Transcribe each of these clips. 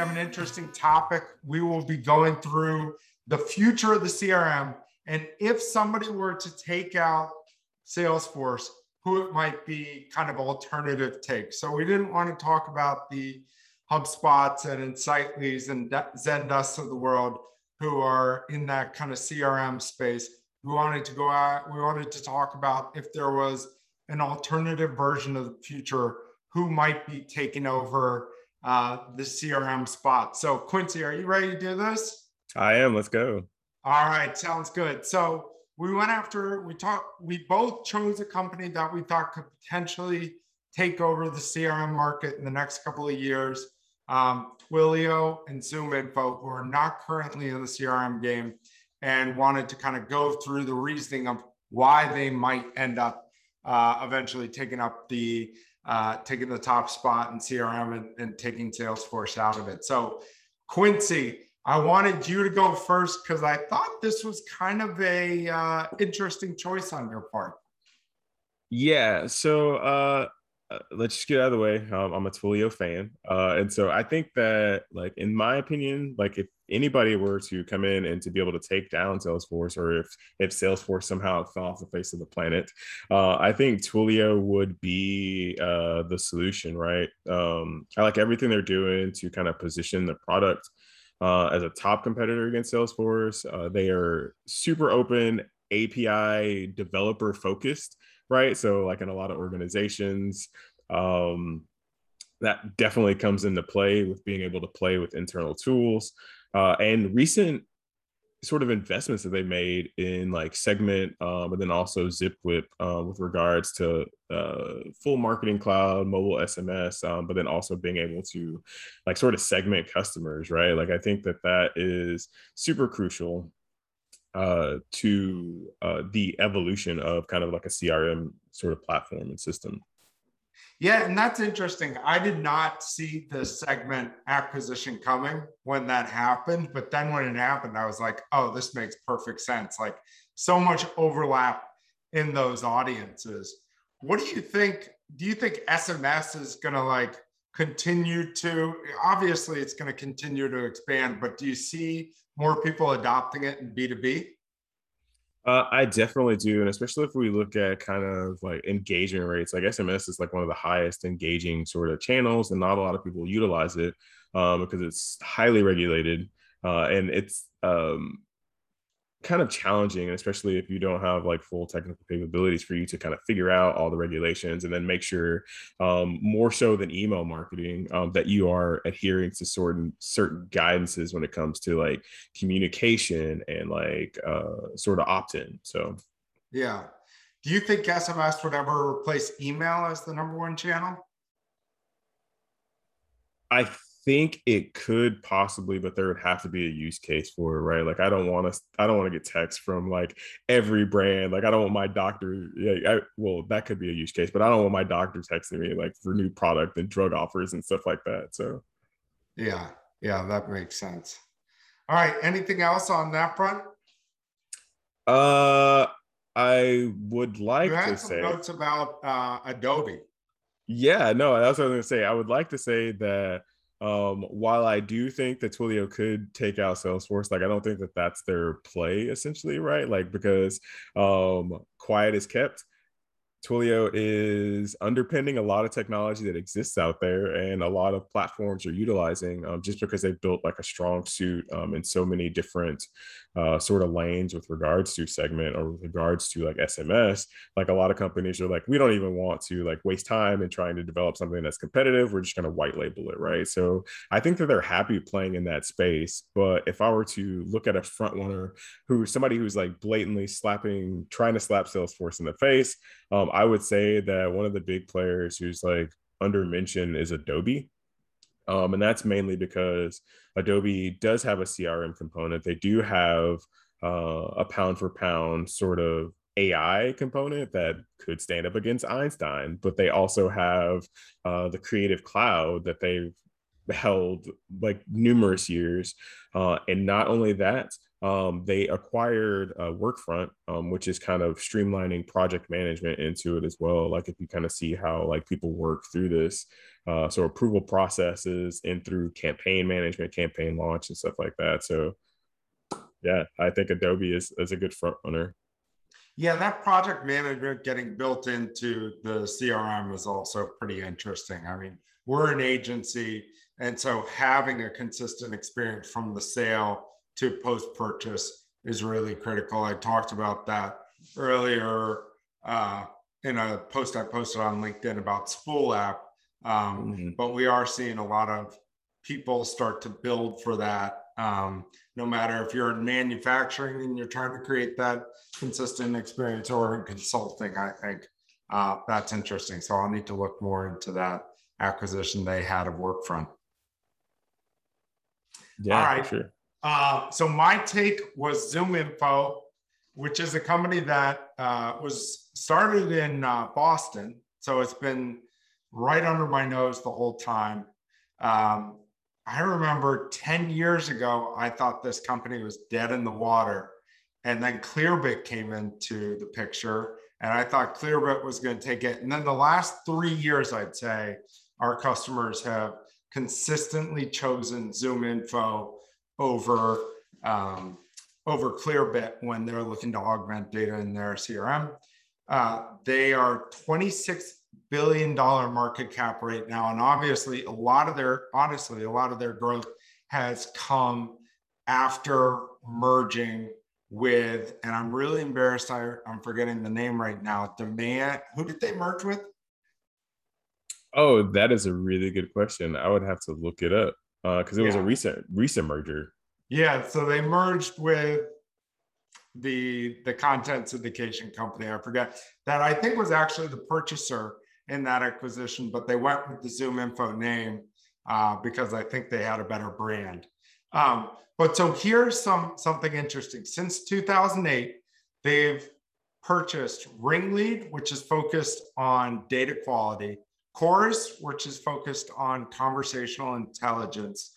have an interesting topic. We will be going through the future of the CRM and if somebody were to take out Salesforce, who it might be kind of alternative take. So we didn't want to talk about the HubSpots and Insightly's and Zendesk of the world who are in that kind of CRM space. We wanted to go out, we wanted to talk about if there was an alternative version of the future, who might be taking over uh, the CRM spot. So Quincy, are you ready to do this? I am. Let's go. All right, sounds good. So we went after we talked. We both chose a company that we thought could potentially take over the CRM market in the next couple of years. Um, Twilio and ZoomInfo, who are not currently in the CRM game, and wanted to kind of go through the reasoning of why they might end up uh, eventually taking up the uh, taking the top spot in CRM and, and taking Salesforce out of it. So, Quincy, I wanted you to go first because I thought this was kind of a uh, interesting choice on your part. Yeah. So uh, uh, let's just get out of the way. Um, I'm a Twilio fan, uh, and so I think that, like, in my opinion, like if anybody were to come in and to be able to take down Salesforce, or if if Salesforce somehow fell off the face of the planet, uh, I think Twilio would be uh, the solution, right? Um, I like everything they're doing to kind of position the product uh, as a top competitor against Salesforce. Uh, they are super open, API developer focused, right? So, like in a lot of organizations, um, that definitely comes into play with being able to play with internal tools. Uh, and recent sort of investments that they made in like segment um, and then also zipwhip um, with regards to uh, full marketing cloud mobile sms um, but then also being able to like sort of segment customers right? Like i think that that is super crucial uh, to uh, the evolution of kind of like a crm sort of platform and system yeah, and that's interesting. I did not see the segment acquisition coming when that happened, but then when it happened, I was like, oh, this makes perfect sense. Like so much overlap in those audiences. What do you think? Do you think SMS is going to like continue to obviously it's going to continue to expand, but do you see more people adopting it in B2B? Uh, I definitely do, and especially if we look at kind of like engagement rates, like SMS is like one of the highest engaging sort of channels, and not a lot of people utilize it um, because it's highly regulated uh, and it's um, kind of challenging, and especially if you don't have like full technical capabilities for you to kind of figure out all the regulations and then make sure, um, more so than email marketing, um, that you are adhering to certain certain guidances when it comes to like communication and like uh, sort of opt in. So, yeah. Do you think SMS would ever replace email as the number one channel? I think it could possibly, but there would have to be a use case for it, right? Like I don't want to, I don't want to get text from like every brand. Like I don't want my doctor. Yeah, I, well, that could be a use case, but I don't want my doctor texting me like for new product and drug offers and stuff like that. So, yeah, yeah, that makes sense. All right, anything else on that front? Uh, I would like to say notes about uh, Adobe. Yeah, no, that's what I was going to say. I would like to say that um, while I do think that Twilio could take out Salesforce, like I don't think that that's their play essentially, right? Like because um, quiet is kept. Twilio is underpinning a lot of technology that exists out there, and a lot of platforms are utilizing um, just because they've built like a strong suit um, in so many different uh, sort of lanes with regards to segment or with regards to like SMS. Like a lot of companies are like, we don't even want to like waste time in trying to develop something that's competitive. We're just going to white label it, right? So I think that they're happy playing in that space. But if I were to look at a front runner who somebody who's like blatantly slapping, trying to slap Salesforce in the face, um, I would say that one of the big players who's like under mention is Adobe. Um, and that's mainly because Adobe does have a CRM component. They do have uh, a pound for pound sort of AI component that could stand up against Einstein, but they also have uh, the Creative Cloud that they've held like numerous years. Uh, and not only that, um, they acquired uh, Workfront, um, which is kind of streamlining project management into it as well. Like if you kind of see how like people work through this, uh, so approval processes and through campaign management, campaign launch, and stuff like that. So yeah, I think Adobe is is a good front runner. Yeah, that project management getting built into the CRM is also pretty interesting. I mean, we're an agency, and so having a consistent experience from the sale to post purchase is really critical. I talked about that earlier uh, in a post I posted on LinkedIn about Spool app. Um, mm-hmm. But we are seeing a lot of people start to build for that. Um, no matter if you're in manufacturing and you're trying to create that consistent experience or in consulting, I think uh, that's interesting. So I'll need to look more into that acquisition they had of Workfront. Yeah, All right. sure. Uh, so my take was ZoomInfo, which is a company that uh, was started in uh, Boston. So it's been right under my nose the whole time. Um, I remember 10 years ago, I thought this company was dead in the water. And then Clearbit came into the picture, and I thought Clearbit was going to take it. And then the last three years, I'd say, our customers have consistently chosen ZoomInfo over um, over Clearbit when they're looking to augment data in their CRM. Uh, they are 26 billion dollar market cap right now, and obviously a lot of their honestly a lot of their growth has come after merging with, and I'm really embarrassed. I, I'm forgetting the name right now. Demand. Who did they merge with? Oh, that is a really good question. I would have to look it up because uh, it was a recent recent merger. Yeah, so they merged with the the content syndication company. I forget that I think was actually the purchaser in that acquisition, but they went with the ZoomInfo name uh, because I think they had a better brand. Um, but so here's some something interesting. Since 2008, they've purchased Ringlead, which is focused on data quality, Chorus, which is focused on conversational intelligence,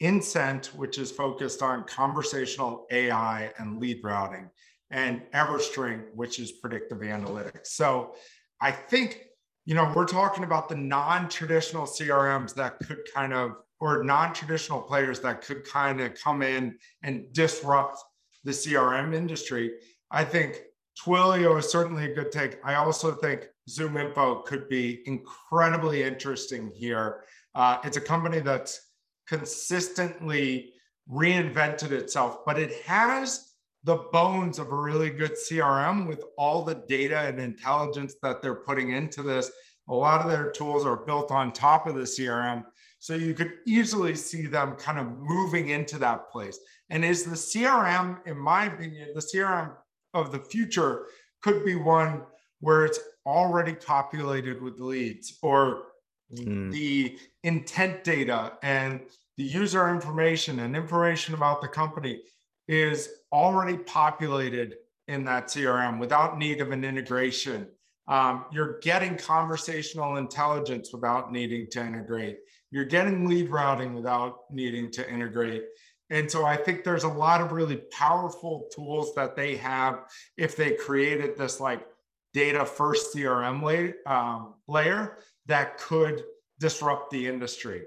Insent, which is focused on conversational AI and lead routing, and Everstring, which is predictive analytics. So I think, you know, we're talking about the non-traditional CRMs that could kind of, or non-traditional players that could kind of come in and disrupt the CRM industry. I think Twilio is certainly a good take. I also think ZoomInfo could be incredibly interesting here. Uh, it's a company that's consistently reinvented itself, but it has the bones of a really good CRM with all the data and intelligence that they're putting into this. A lot of their tools are built on top of the CRM. So you could easily see them kind of moving into that place. And is the CRM, in my opinion, the CRM of the future could be one where it's already populated with leads or mm. the intent data and the user information and information about the company is already populated in that CRM without need of an integration. Um, you're getting conversational intelligence without needing to integrate. You're getting lead routing without needing to integrate. And so I think there's a lot of really powerful tools that they have if they created this like data first CRM layer, um, layer that could disrupt the industry.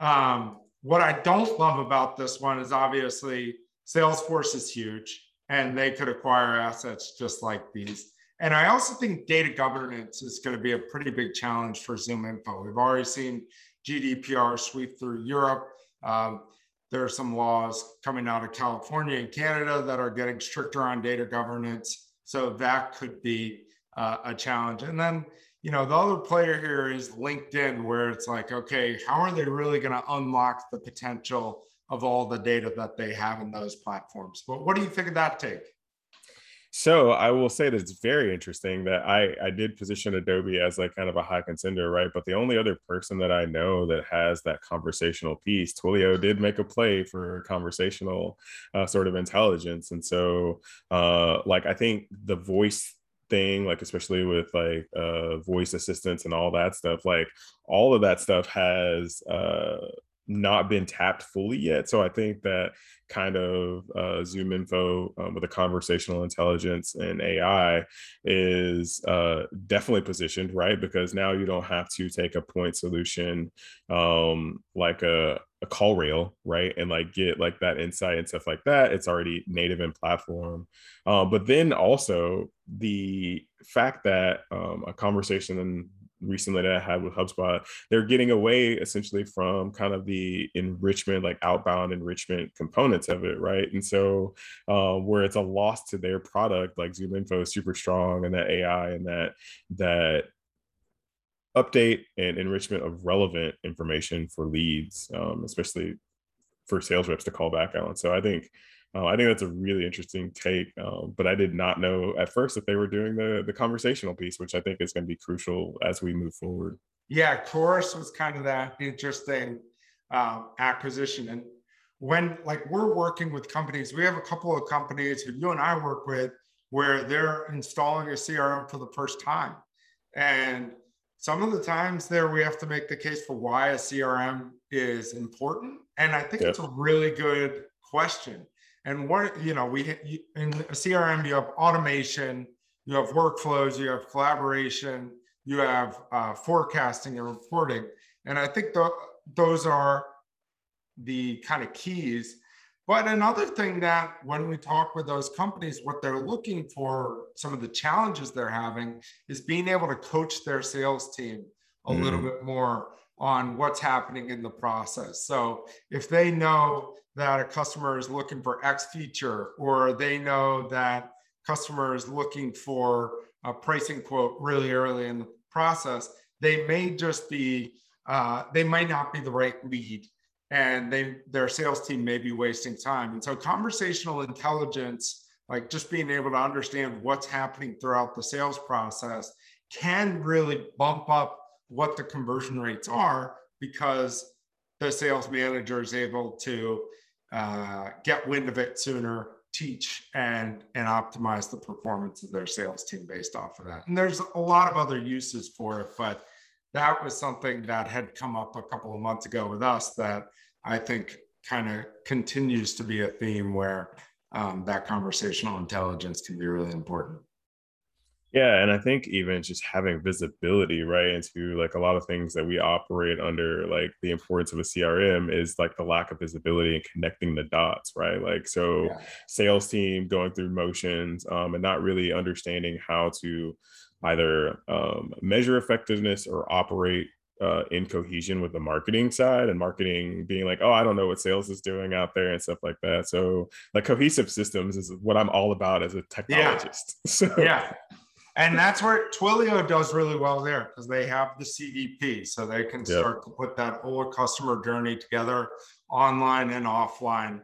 Um, what I don't love about this one is obviously Salesforce is huge and they could acquire assets just like these. And I also think data governance is going to be a pretty big challenge for ZoomInfo. We've already seen GDPR sweep through Europe. Um, there are some laws coming out of California and Canada that are getting stricter on data governance. So that could be uh, a challenge. And then, you know, the other player here is LinkedIn, where it's like, okay, how are they really going to unlock the potential of all the data that they have in those platforms? But what do you think of that take? So I will say that it's very interesting that I I did position Adobe as like kind of a high contender, right? But the only other person that I know that has that conversational piece, Twilio did make a play for conversational uh, sort of intelligence, and so uh, like I think the voice thing like especially with like uh voice assistants and all that stuff like all of that stuff has uh not been tapped fully yet. So I think that kind of uh, ZoomInfo um, with a conversational intelligence and AI is uh, definitely positioned right because now you don't have to take a point solution um, like a, a CallRail right and like get like that insight and stuff like that. It's already native in platform, uh, but then also the fact that um, a conversation recently that I had with HubSpot, they're getting away essentially from kind of the enrichment, like outbound enrichment components of it, right? And so um, where it's a loss to their product, like ZoomInfo is super strong and that AI and that that update and enrichment of relevant information for leads, um, especially for sales reps to call back on. So I think uh, I think that's a really interesting take, um, but I did not know at first that they were doing the the conversational piece, which I think is going to be crucial as we move forward. Yeah, Chorus was kind of that interesting um, acquisition, and when like we're working with companies, we have a couple of companies who you and I work with where they're installing a CRM for the first time, and some of the times there we have to make the case for why a CRM is important, and I think yep. it's a really good question and what, you know, we in a CRM, you have automation, you have workflows, you have collaboration, you have uh, forecasting and reporting. And I think the, those are the kind of keys. But another thing that when we talk with those companies, what they're looking for, some of the challenges they're having is being able to coach their sales team a mm. little bit more on what's happening in the process. So if they know that a customer is looking for X feature, or they know that customer is looking for a pricing quote really early in the process, they may just be, uh, they might not be the right lead and they their sales team may be wasting time. And so conversational intelligence, like just being able to understand what's happening throughout the sales process can really bump up what the conversion rates are because the sales manager is able to uh, get wind of it sooner, teach and and optimize the performance of their sales team based off of that. And there's a lot of other uses for it, but that was something that had come up a couple of months ago with us that I think kind of continues to be a theme where um, that conversational intelligence can be really important. Yeah, and I think even just having visibility, right, into like a lot of things that we operate under, like the importance of a CRM is like the lack of visibility and connecting the dots, right? Like, so yeah. sales team going through motions um, and not really understanding how to either um, measure effectiveness or operate uh, in cohesion with the marketing side and marketing being like, oh, I don't know what sales is doing out there and stuff like that. So, like, cohesive systems is what I'm all about as a technologist. Yeah. So, yeah and that's where Twilio does really well there because they have the CDP, so they can yep. start to put that whole customer journey together, online and offline,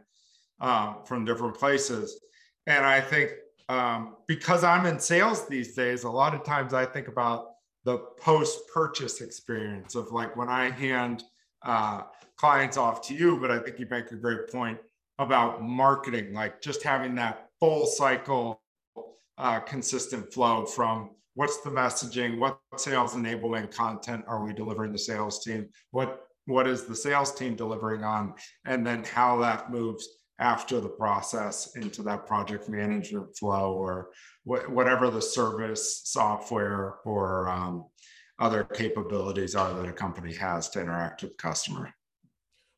uh, from different places. And I think um, because I'm in sales these days, a lot of times I think about the post-purchase experience of like when I hand uh, clients off to you. But I think you make a great point about marketing, like just having that full cycle uh, consistent flow from what's the messaging, what sales enabling content are we delivering the sales team, what what is the sales team delivering on, and then how that moves after the process into that project management flow or wh- whatever the service software or um, other capabilities are that a company has to interact with the customer.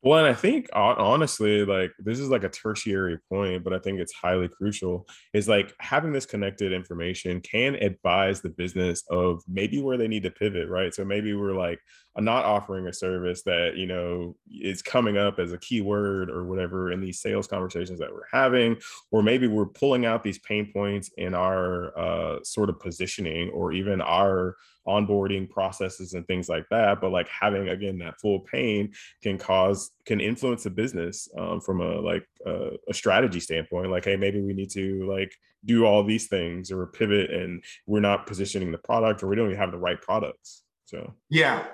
Well, and I think honestly, like this is like a tertiary point, but I think it's highly crucial. Is like having this connected information can advise the business of maybe where they need to pivot, right? So maybe we're like not offering a service that you know is coming up as a keyword or whatever in these sales conversations that we're having, or maybe we're pulling out these pain points in our uh, sort of positioning or even our onboarding processes and things like that but like having again that full pain can cause can influence the business um, from a like uh, a strategy standpoint like hey maybe we need to like do all these things or pivot and we're not positioning the product or we don't even have the right products. So. Yeah.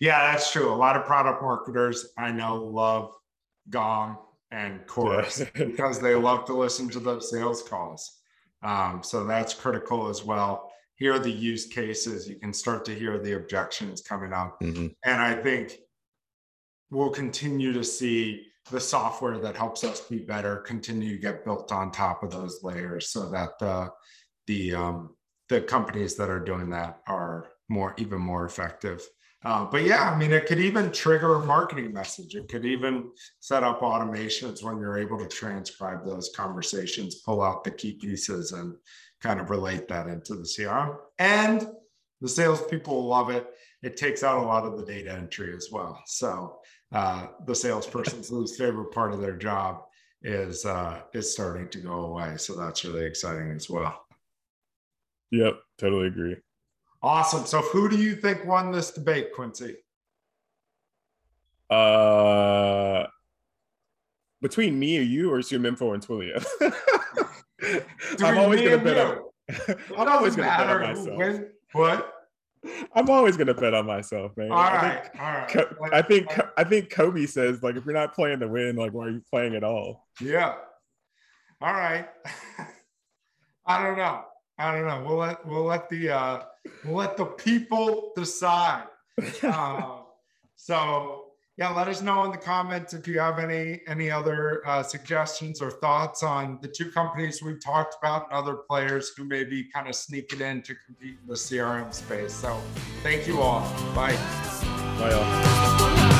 Yeah that's true. A lot of product marketers i know love gong and chorus yeah. because they love to listen to those sales calls. Um, so that's critical as well hear the use cases, you can start to hear the objections coming up. Mm-hmm. And I think we'll continue to see the software that helps us be better continue to get built on top of those layers so that uh, the um, the companies that are doing that are more even more effective. Uh, but yeah, I mean, it could even trigger a marketing message. It could even set up automations when you're able to transcribe those conversations, pull out the key pieces, and kind of relate that into the CRM. And the salespeople love it. It takes out a lot of the data entry as well. So uh, the salesperson's least favorite part of their job is uh, is starting to go away. So that's really exciting as well. Yep, totally agree. Awesome. So who do you think won this debate, Quincy? Uh, between me or you, or Zoom Info and Twilio? I'm always gonna bet on. I'm always gonna bet on myself. What? I'm always gonna bet on myself, man. All right, all right. I think I think Kobe says like if you're not playing to win, like why are you playing at all? Yeah. All right. I don't know. I don't know. We'll let we'll let the uh, we'll let the people decide. Uh, so yeah, let us know in the comments if you have any any other uh, suggestions or thoughts on the two companies we've talked about and other players who may be kind of sneaking in to compete in the CRM space. So thank you all. Bye. Bye all.